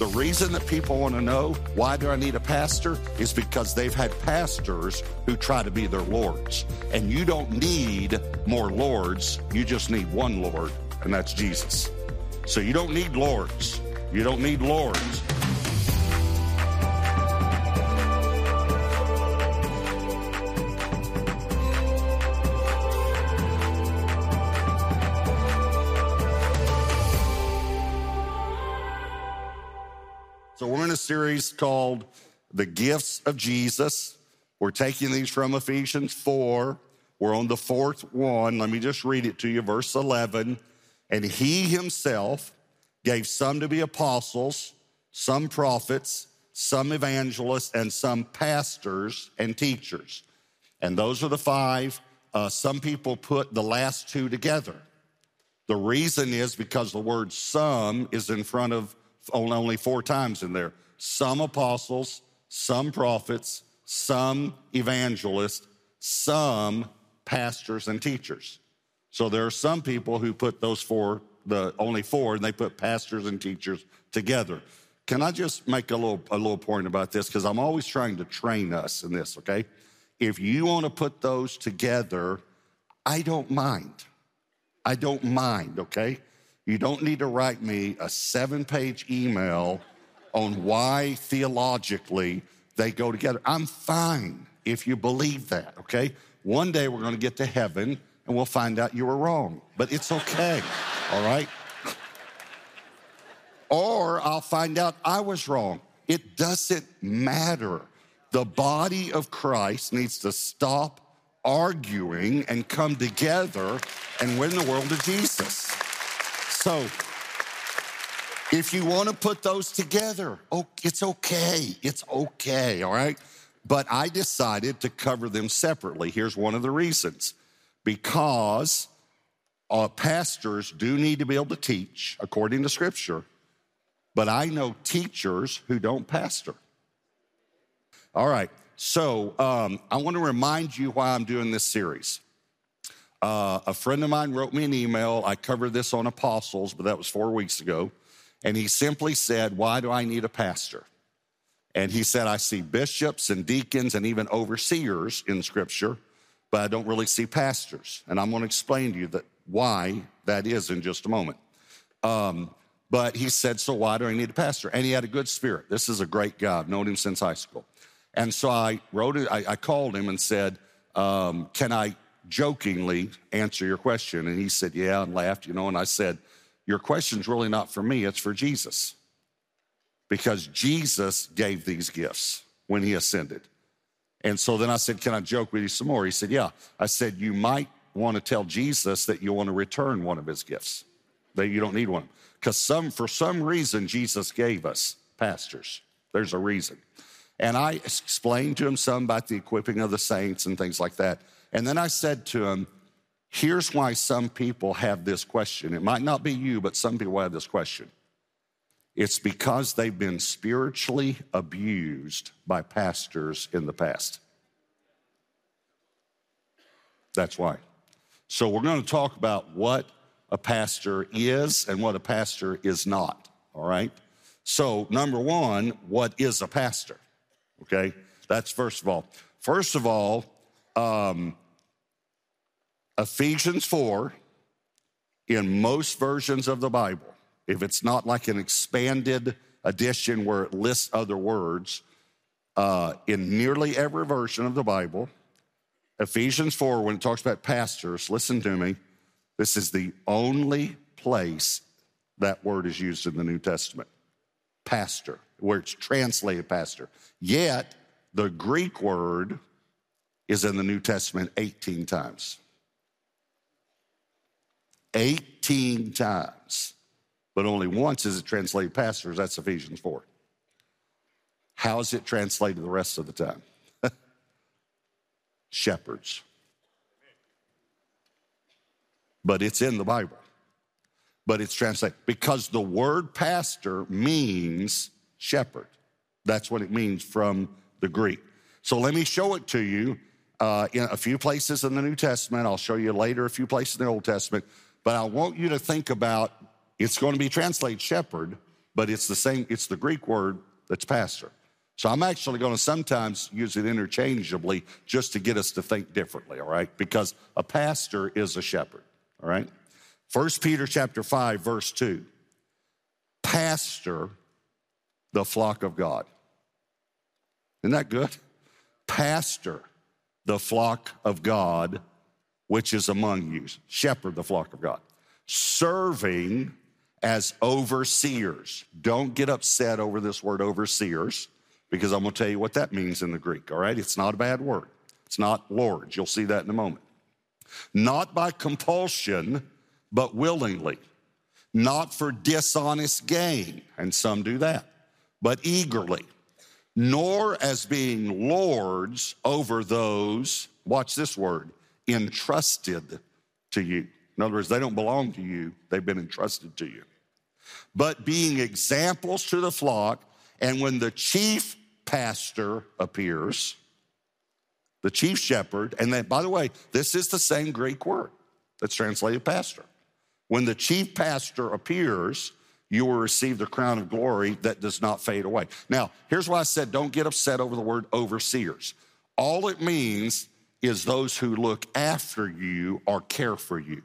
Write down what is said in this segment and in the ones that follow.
The reason that people want to know why do I need a pastor is because they've had pastors who try to be their lords. And you don't need more lords, you just need one Lord, and that's Jesus. So you don't need lords. You don't need lords. Series called The Gifts of Jesus. We're taking these from Ephesians 4. We're on the fourth one. Let me just read it to you, verse 11. And he himself gave some to be apostles, some prophets, some evangelists, and some pastors and teachers. And those are the five. Uh, some people put the last two together. The reason is because the word some is in front of only four times in there. Some apostles, some prophets, some evangelists, some pastors and teachers. So there are some people who put those four, the only four, and they put pastors and teachers together. Can I just make a little a little point about this? Because I'm always trying to train us in this, okay? If you want to put those together, I don't mind. I don't mind, okay? You don't need to write me a seven page email on why theologically they go together. I'm fine if you believe that, okay? One day we're to get to heaven and we'll find out you were wrong, but it's okay, all right? Or I'll find out I was wrong. It doesn't matter. The body of Christ needs to stop arguing and come together and win the world to Jesus. So, if you want to put those together, oh, it's okay. It's okay, all right? But I decided to cover them separately. Here's one of the reasons because uh, pastors do need to be able to teach according to Scripture, but I know teachers who don't pastor. All right, so um, I want to remind you why I'm doing this series. Uh, a friend of mine wrote me an email. I covered this on apostles, but that was four weeks ago. And he simply said, Why do I need a pastor? And he said, I see bishops and deacons and even overseers in scripture, but I don't really see pastors. And I'm going to explain to you that why that is in just a moment. Um, but he said, So why do I need a pastor? And he had a good spirit. This is a great guy. I've known him since high school. And so I wrote it, I, I called him and said, um, Can I jokingly answer your question? And he said, Yeah, and laughed, you know. And I said, Your question's really not for me, it's for Jesus because Jesus gave these gifts when he ascended. And so then I said, Can I joke with you some more? He said, Yeah. I said, You might want to tell Jesus that you want to return one of his gifts, that you don't need one. Because some, for some reason, Jesus gave us pastors. There's a reason. And I explained to him some about the equipping of the saints and things like that. And then I said to him, Here's why some people have this question. It might not be you, but some people have this question. It's because they've been spiritually abused by pastors in the past. That's why. So, we're going to talk about what a pastor is and what a pastor is not, all right? So, number one, what is a pastor? Okay, that's first of all. First of all, um, Ephesians 4, in most versions of the Bible, if it's not like an expanded edition where it lists other words, uh, in nearly every version of the Bible, Ephesians 4, when it talks about pastors, listen to me, this is the only place that word is used in the New Testament. Pastor, where it's translated pastor. Yet, the Greek word is in the New Testament 18 times. 18 times but only once is it translated pastors. That's Ephesians 4. How is it translated the rest of the time? Shepherds. But it's in the Bible. But it's translated because the word pastor means shepherd. That's what it means from the Greek. So let me show it to you uh, in a few places in the New Testament. I'll show you later a few places in the Old Testament. But I want you to think about it's going to be translated shepherd, but it's the same, it's the Greek word that's pastor. So I'm actually going to sometimes use it interchangeably just to get us to think differently, all right? Because a pastor is a shepherd, all right? First Peter chapter 5 verse 2. Pastor the flock of God. Isn't that good? Pastor the flock of God which is among you. Shepherd the flock of God. Serving as overseers. Don't get upset over this word overseers because I'm going to tell you what that means in the Greek, all right? It's not a bad word. It's not lords. You'll see that in a moment. Not by compulsion, but willingly. Not for dishonest gain, and some do that, but eagerly. Nor as being lords over those, watch this word, entrusted to you. In other words, they don't belong to you, they've been entrusted to you. But being examples to the flock, and when the chief pastor appears, the chief shepherd, and then, by the way, this is the same Greek word that's translated pastor. When the chief pastor appears, you will receive the crown of glory that does not fade away. Now, here's why I said don't get upset over the word overseers. All it means is those who look after you or care for you.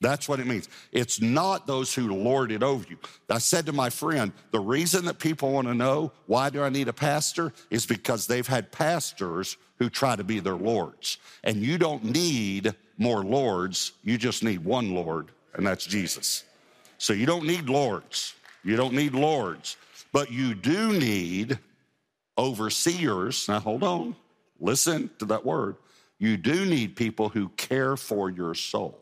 That's what it means. It's not those who lord it over you. I said to my friend, the reason that people want to know why do I need a pastor is because they've had pastors who try to be their lords. And you don't need more lords, you just need one Lord, and that's Jesus. So you don't need lords. You don't need lords, but you do need overseers. Now hold on. Listen to that word. You do need people who care for your soul.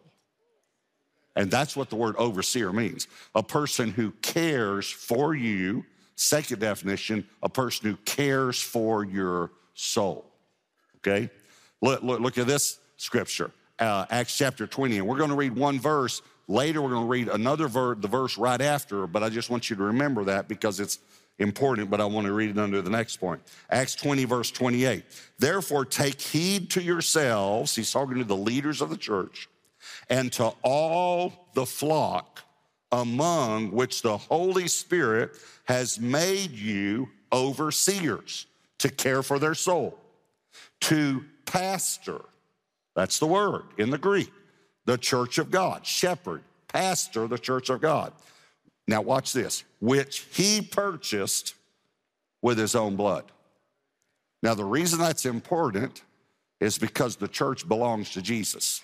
And that's what the word overseer means a person who cares for you. Second definition, a person who cares for your soul. Okay? Look, look, look at this scripture, uh, Acts chapter 20. And we're going to read one verse. Later, we're going to read another verse, the verse right after, but I just want you to remember that because it's important, but I want to read it under the next point. Acts 20, verse 28. Therefore, take heed to yourselves, he's talking to the leaders of the church, and to all the flock among which the Holy Spirit has made you overseers to care for their soul, to pastor, that's the word in the Greek, the church of God, shepherd, pastor, the church of God. Now, watch this, which he purchased with his own blood. Now, the reason that's important is because the church belongs to Jesus.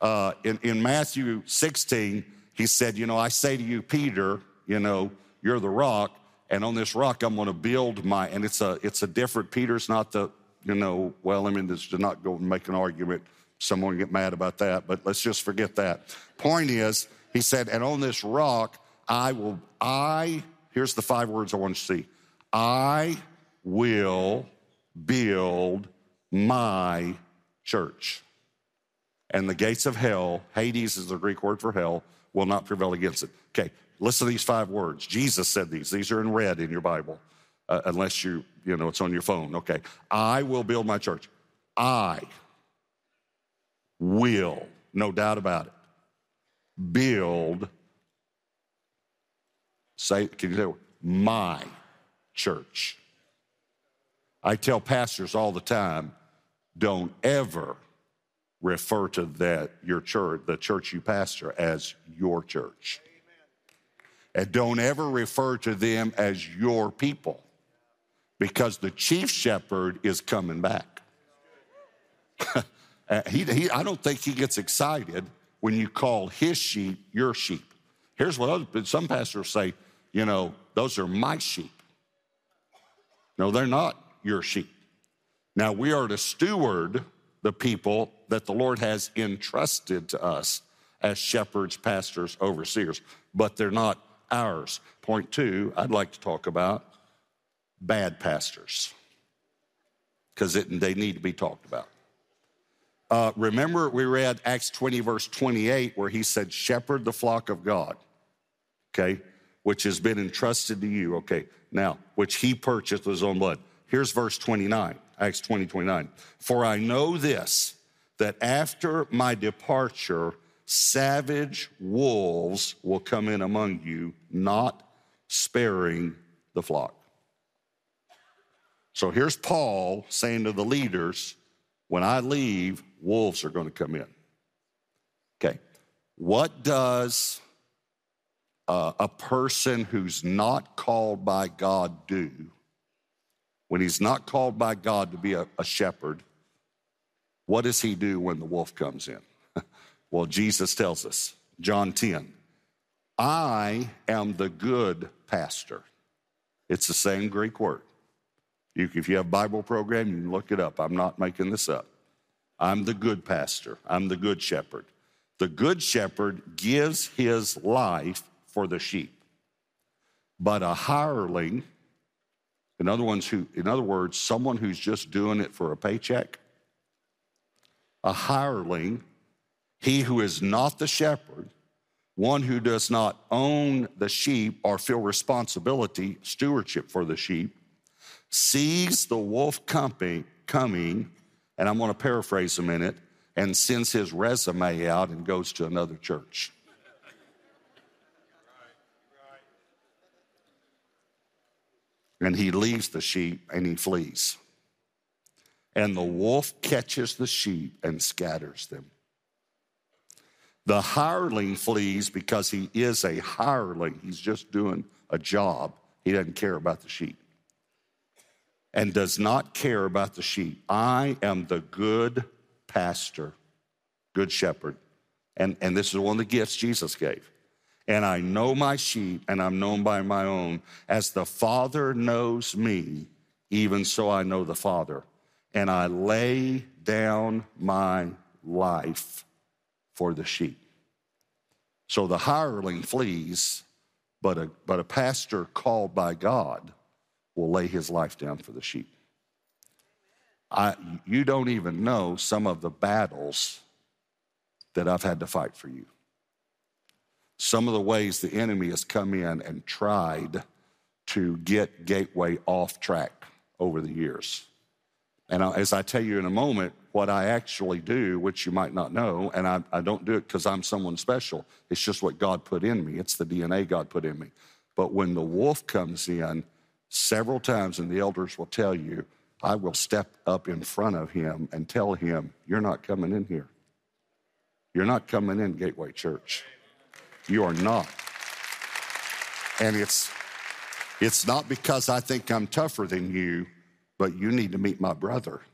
Uh, in, in Matthew 16, he said, You know, I say to you, Peter, you know, you're the rock, and on this rock I'm going to build my, and it's a, it's a different, Peter's not the, you know, well, I mean, this to not go and make an argument. Someone get mad about that, but let's just forget that. Point is, he said, and on this rock I will, I, here's the five words I want you to see I will build my church. And the gates of hell, Hades is the Greek word for hell, will not prevail against it. Okay, listen to these five words. Jesus said these. These are in red in your Bible, uh, unless you, you know, it's on your phone. Okay. I will build my church. I will, no doubt about it, build Say, can you say, my church? I tell pastors all the time, don't ever refer to that your church, the church you pastor, as your church. And don't ever refer to them as your people because the chief shepherd is coming back. Uh, he, he, I don't think he gets excited when you call his sheep your sheep. Here's what other, some pastors say you know, those are my sheep. No, they're not your sheep. Now, we are to steward the people that the Lord has entrusted to us as shepherds, pastors, overseers, but they're not ours. Point two, I'd like to talk about bad pastors because they need to be talked about. Uh, remember, we read Acts 20, verse 28, where he said, Shepherd the flock of God. Okay? which has been entrusted to you. Okay, now, which he purchased with his own blood. Here's verse 29, Acts 20, 29. For I know this, that after my departure, savage wolves will come in among you, not sparing the flock. So here's Paul saying to the leaders, when I leave, wolves are going to come in. Okay, what does uh, a person who's not called by God do when he's not called by God to be a, a shepherd? What does he do when the wolf comes in? well, Jesus tells us, John 10, I am the good pastor. It's the same Greek word. You, if you have Bible program, you can look it up. I'm not making this up. I'm the good pastor. I'm the good shepherd. The good shepherd gives his life for the sheep. But a hireling, in other, who, in other words, someone who's just doing it for a paycheck, a hireling, he who is not the shepherd, one who does not own the sheep or feel responsibility, stewardship for the sheep, sees the wolf coming, and I'm going to paraphrase a minute, and sends his resume out and goes to another church. And he leaves the sheep and he flees. And the wolf catches the sheep and scatters them. The hireling flees because he is a hireling. He's just doing a job. He doesn't care about the sheep and does not care about the sheep. I am the good pastor, good shepherd. And, and this is one of the gifts Jesus gave. And I know my sheep, and I'm known by my own. As the Father knows me, even so I know the Father. And I lay down my life for the sheep. So the hireling flees, but a, but a pastor called by God will lay his life down for the sheep. I, you don't even know some of the battles that I've had to fight for you. Some of the ways the enemy has come in and tried to get Gateway off track over the years. And as I tell you in a moment, what I actually do, which you might not know, and I, I don't do it because I'm someone special, it's just what God put in me. It's the DNA God put in me. But when the wolf comes in, several times, and the elders will tell you, I will step up in front of him and tell him, You're not coming in here. You're not coming in, Gateway Church. You are not. And it's, it's not because I think I'm tougher than you, but you need to meet my brother.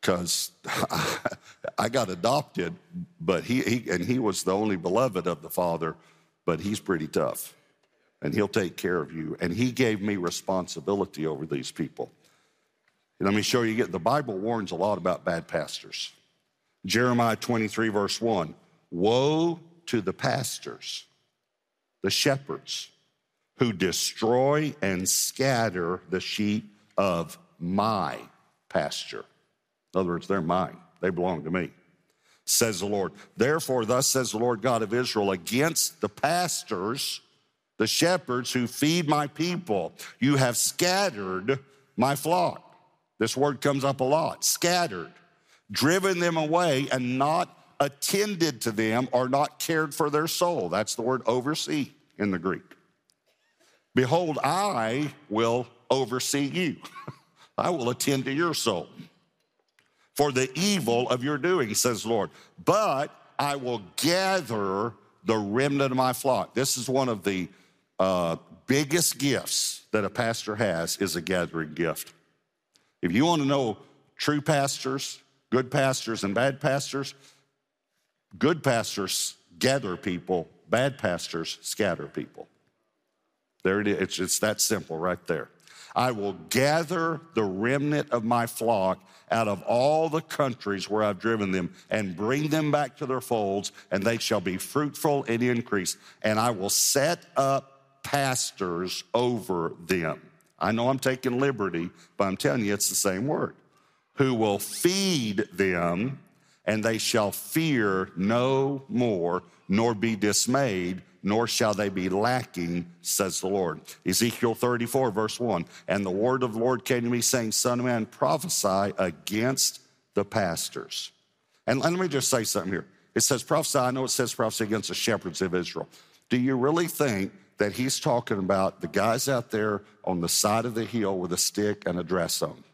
Because I got adopted, but he, he, and he was the only beloved of the father, but he's pretty tough and he'll take care of you. And he gave me responsibility over these people. let me show you, the Bible warns a lot about bad pastors. Jeremiah 23, verse 1 Woe to the pastors, the shepherds, who destroy and scatter the sheep of my pasture. In other words, they're mine, they belong to me, says the Lord. Therefore, thus says the Lord God of Israel against the pastors the shepherds who feed my people. You have scattered my flock. This word comes up a lot scattered, driven them away, and not attended to them or not cared for their soul. That's the word oversee in the Greek. Behold, I will oversee you, I will attend to your soul for the evil of your doing, says Lord. But I will gather the remnant of my flock. This is one of the uh, biggest gifts that a pastor has is a gathering gift. If you want to know true pastors, good pastors, and bad pastors, good pastors gather people, bad pastors scatter people. There it is. It's, it's that simple right there. I will gather the remnant of my flock out of all the countries where I've driven them and bring them back to their folds, and they shall be fruitful and increase. And I will set up pastors over them. I know I'm taking liberty, but I'm telling you it's the same word. Who will feed them, and they shall fear no more, nor be dismayed, nor shall they be lacking, says the Lord. Ezekiel 34, verse 1. And the word of the Lord came to me, saying, Son of man, prophesy against the pastors And let me just say something here. It says prophesy. I know it says prophesy against the shepherds of Israel. Do you really think that he's talking about the guys out there on the side of the hill with a stick and a dress on?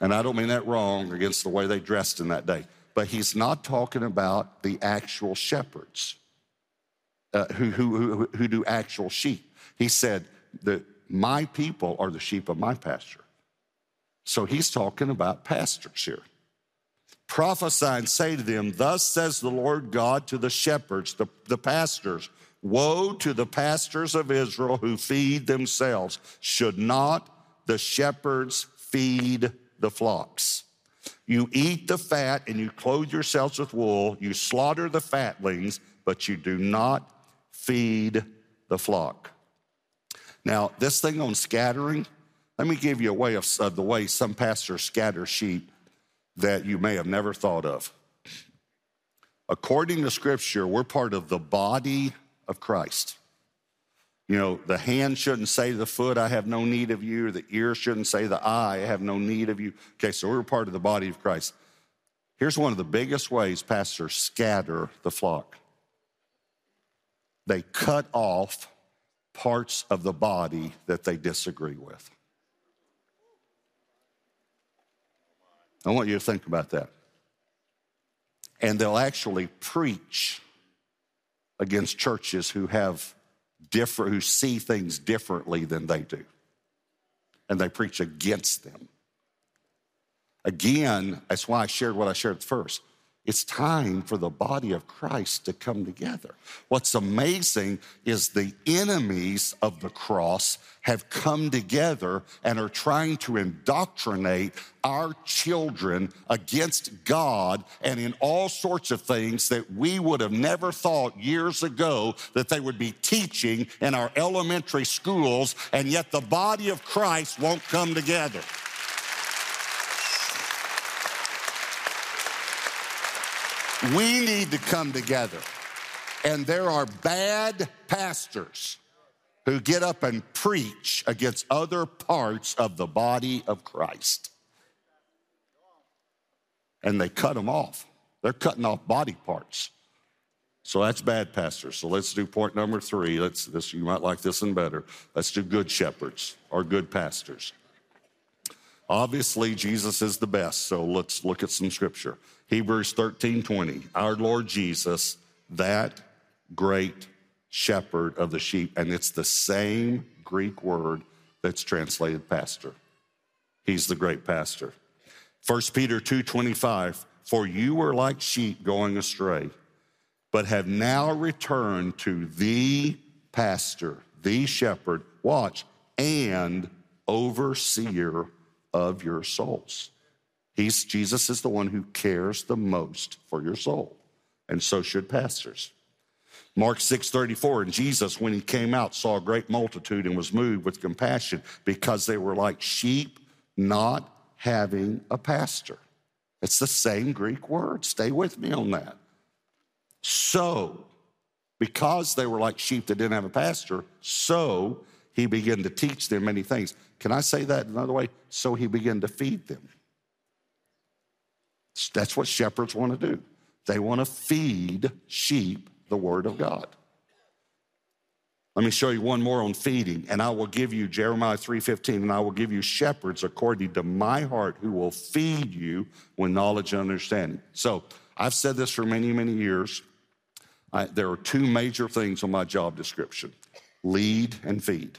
And I don't mean that wrong against the way they dressed in that day, but he's not talking about the actual shepherds uh, who, who, who, who do actual sheep. He said that my people are the sheep of my pasture. So he's talking about pastors here. Prophesy and say to them, Thus says the Lord God to the shepherds, the, the pastors, Woe to the pastors of Israel who feed themselves. Should not the shepherds feed the flocks? You eat the fat and you clothe yourselves with wool. You slaughter the fatlings, but you do not feed the flock. Now, this thing on scattering, let me give you a way of, of the way some pastors scatter sheep that you may have never thought of. According to scripture, we're part of the body of Christ. You know, the hand shouldn't say to the foot, I have no need of you. The ear shouldn't say the eye, I have no need of you. Okay, so we're part of the body of Christ. Here's one of the biggest ways pastors scatter the flock they cut off parts of the body that they disagree with. I want you to think about that. And they'll actually preach against churches who have different, who see things differently than they do. And they preach against them. Again, that's why I shared what I shared first. It's time for the body of Christ to come together. What's amazing is the enemies of the cross have come together and are trying to indoctrinate our children against God and in all sorts of things that we would have never thought years ago that they would be teaching in our elementary schools, and yet the body of Christ won't come together. We need to come together. And there are bad pastors who get up and preach against other parts of the body of Christ. And they cut them off. They're cutting off body parts. So that's bad pastors. So let's do point number three. Let's this you might like this one better. Let's do good shepherds or good pastors. Obviously, Jesus is the best. So let's look at some scripture. Hebrews 13 20. Our Lord Jesus, that great shepherd of the sheep. And it's the same Greek word that's translated pastor. He's the great pastor. 1 Peter 2 25. For you were like sheep going astray, but have now returned to the pastor, the shepherd, watch, and overseer of your souls. He's, Jesus is the one who cares the most for your soul, and so should pastors. Mark 6:34 and Jesus when he came out saw a great multitude and was moved with compassion because they were like sheep not having a pastor. It's the same Greek word. Stay with me on that. So, because they were like sheep that didn't have a pastor, so he began to teach them many things. Can I say that another way? So he began to feed them. That's what shepherds want to do. They want to feed sheep the word of God. Let me show you one more on feeding, and I will give you Jeremiah 3:15, and I will give you shepherds according to my heart who will feed you with knowledge and understanding. So I've said this for many, many years. I, there are two major things on my job description lead and feed.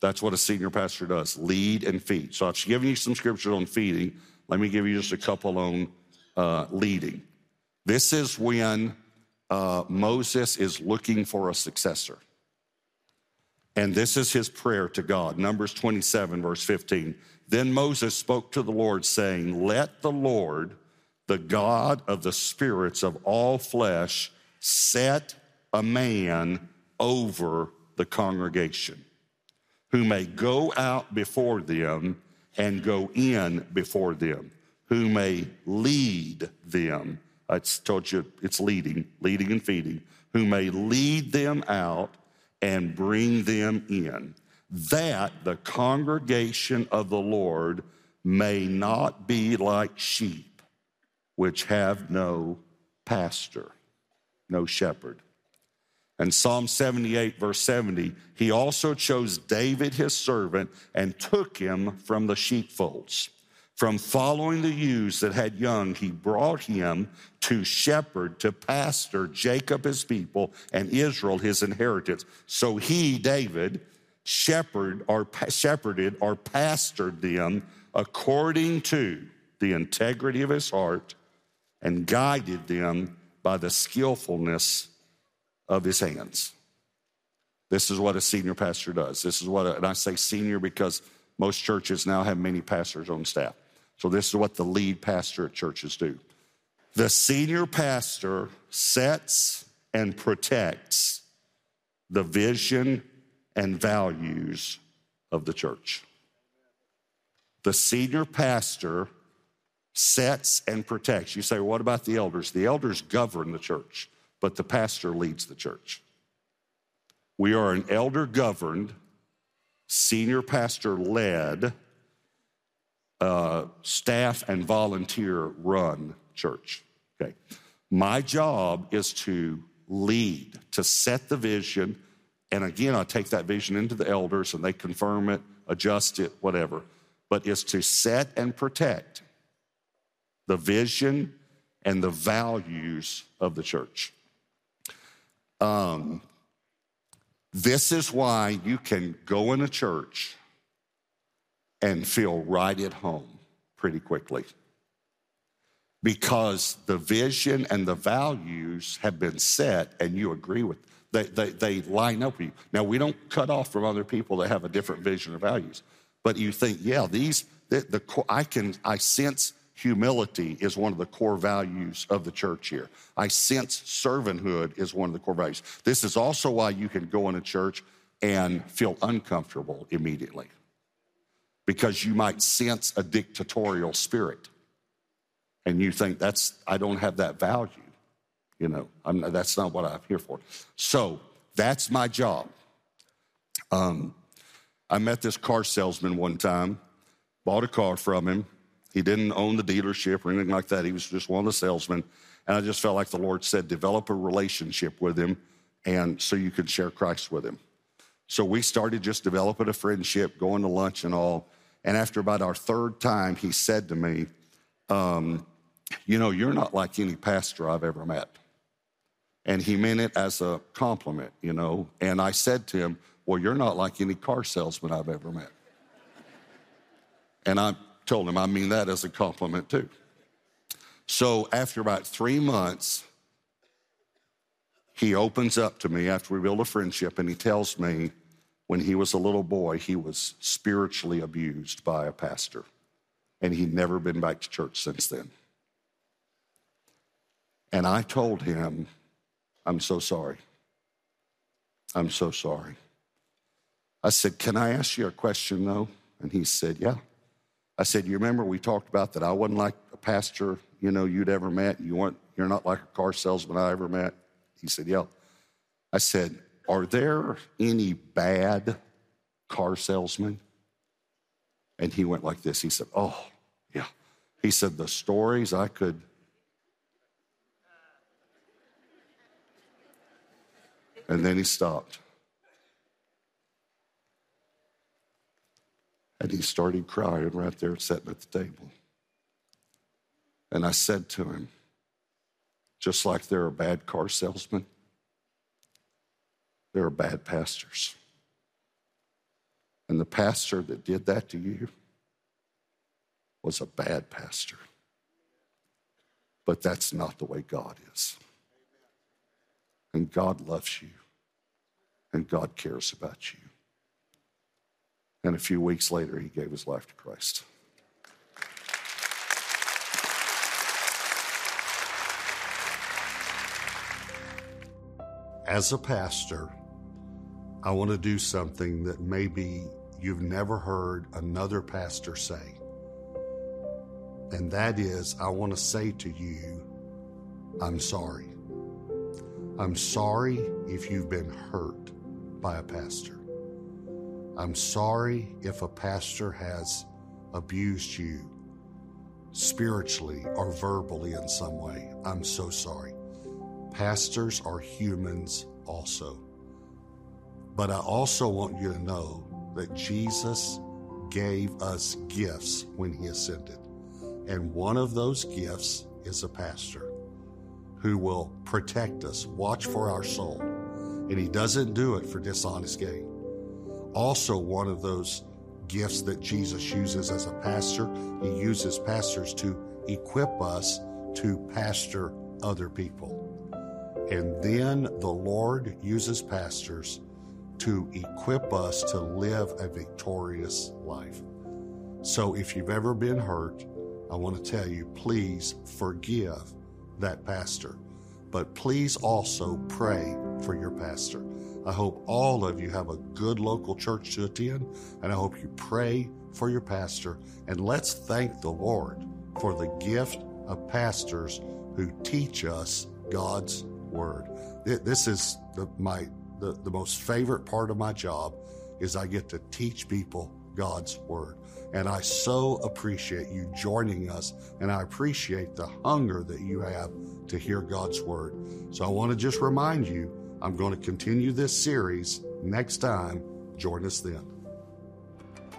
That's what a senior pastor does lead and feed. So I've given you some scripture on feeding. Let me give you just a couple on uh, leading. This is when uh, Moses is looking for a successor. And this is his prayer to God. Numbers 27, verse 15. Then Moses spoke to the Lord, saying, Let the Lord, the God of the spirits of all flesh, set a man over the congregation who may go out before them and go in before them, who may lead them. I told you it's leading, leading and feeding, who may lead them out and bring them in, that the congregation of the Lord may not be like sheep which have no pastor, no shepherd. And Psalm 78, verse 70, he also chose David, his servant, and took him from the sheepfolds. From following the ewes that had young, he brought him to shepherd, to pastor Jacob his people and Israel his inheritance. So he, David, shepherd or shepherded or pastored them according to the integrity of his heart and guided them by the skillfulness of his hands. This is what a senior pastor does. This is what, a, and I say senior because most churches now have many pastors on staff. So this is what the lead pastor at churches do. The senior pastor sets and protects the vision and values of the church. The senior pastor sets and protects. You say, what about the elders? The elders govern the church, but the pastor leads the church. We are an elder governed, senior pastor led, uh, staff and volunteer run church. Okay. My job is to lead, to set the vision. And again, I take that vision into the elders and they confirm it, adjust it, whatever. But is to set and protect the vision and the values of the church. Um, this is why you can go in a church and feel right at home pretty quickly. Because the vision and the values have been set and you agree with they, they, they line up with you. Now we don't cut off from other people that have a different vision or values, but you think, yeah, these the, the I can I sense humility is one of the core values of the church here. I sense servanthood is one of the core values. This is also why you can go in a church and feel uncomfortable immediately. Because you might sense a dictatorial spirit. And you think that's i don't have that value you know? I'm, that's not what i'm here for. So that's my job. Um, i met this car salesman one time bought a car from him he didn't own the dealership or anything like that. He was just one of the salesmen. And I just felt like the Lord said, develop a relationship with him and so you could share Christ with him. So we started just developing a friendship, going to lunch and all. And after about our third time, he said to me, um, You know, you're not like any pastor I've ever met. And he meant it as a compliment, you know. And I said to him, Well, you're not like any car salesman I've ever met. And I told him I mean that as a compliment too. So after about three months, he opens up to me after we build a friendship and he tells me when he was a little boy, he was spiritually abused by a pastor and he'd never been back to church since then. And I told him, I'm so sorry. I'm so sorry. I said, Can I ask you a question though? And he said, Yeah. I said, You remember we talked about that I wasn't like a pastor, you know, you'd ever met. You weren't, you're not like a car salesman I ever met. He said, Yeah. I said, Are there any bad car salesmen? And he went like this. He said, Oh, yeah. He said, The stories I could. And then he stopped. And he started crying right there sitting at the table. And I said to him, just like there are bad car salesmen, there are bad pastors. And the pastor that did that to you was a bad pastor. But that's not the way God is. And God loves you, and God cares about you. And a few weeks later, he gave his life to Christ. As a pastor, I want to do something that maybe you've never heard another pastor say. And that is, I want to say to you, I'm sorry. I'm sorry if you've been hurt by a pastor. I'm sorry if a pastor has abused you spiritually or verbally in some way, I'm so sorry. Pastors are humans also. But I also want you to know that Jesus gave us gifts when he ascended. And one of those gifts is a pastor who will protect us, watch for our soul. And he doesn't do it for dishonest gain. Also, one of those gifts that Jesus uses as a pastor, he uses pastors to equip us to pastor other people. And then the Lord uses pastors to equip us to live a victorious life. So if you've ever been hurt, I want to tell you, please forgive that pastor. But please also pray for your pastor. I hope all of you have a good local church to attend, and I hope you pray for your pastor. And let's thank the Lord for the gift of pastors who teach us God's word. This is the, my the, the most favorite part of my job is I get to teach people God's word. And I so appreciate you joining us, and I appreciate the hunger that you have to hear God's word. So I want to just remind you I'm going to continue this series next time. Join us then.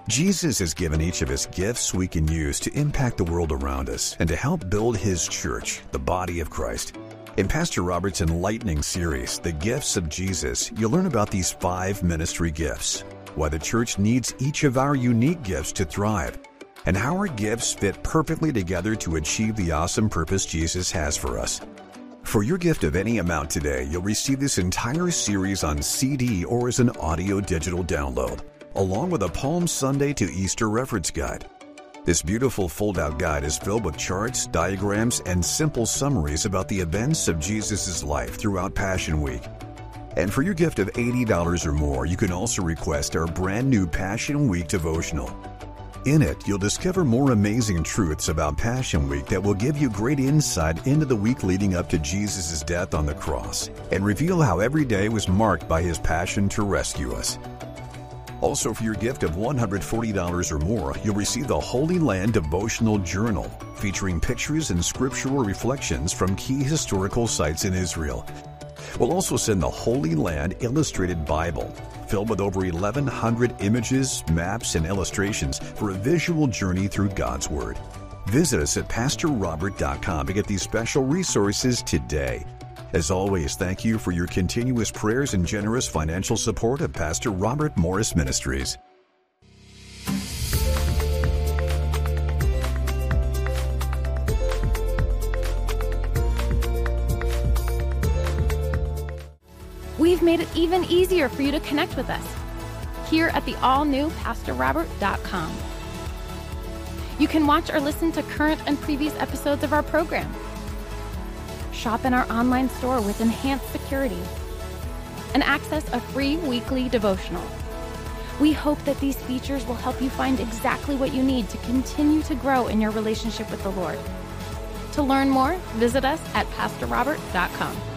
Jesus has given each of us gifts we can use to impact the world around us and to help build his church, the body of Christ. In Pastor Robert's enlightening series, The Gifts of Jesus, you'll learn about these five ministry gifts, why the church needs each of our unique gifts to thrive, and how our gifts fit perfectly together to achieve the awesome purpose Jesus has for us. For your gift of any amount today, you'll receive this entire series on CD or as an audio digital download, along with a Palm Sunday to Easter reference guide. This beautiful fold out guide is filled with charts, diagrams, and simple summaries about the events of Jesus' life throughout Passion Week. And for your gift of $80 or more, you can also request our brand new Passion Week devotional. In it, you'll discover more amazing truths about Passion Week that will give you great insight into the week leading up to Jesus' death on the cross and reveal how every day was marked by his passion to rescue us. Also, for your gift of $140 or more, you'll receive the Holy Land Devotional Journal, featuring pictures and scriptural reflections from key historical sites in Israel. We'll also send the Holy Land Illustrated Bible, filled with over 1,100 images, maps, and illustrations for a visual journey through God's Word. Visit us at PastorRobert.com to get these special resources today. As always, thank you for your continuous prayers and generous financial support of Pastor Robert Morris Ministries. Made it even easier for you to connect with us here at the all new PastorRobert.com. You can watch or listen to current and previous episodes of our program shop in our online store with enhanced security, and access a free weekly devotional. We hope that these features will help you find exactly what you need to continue to grow in your relationship with the Lord. To learn more, visit us at PastorRobert.com.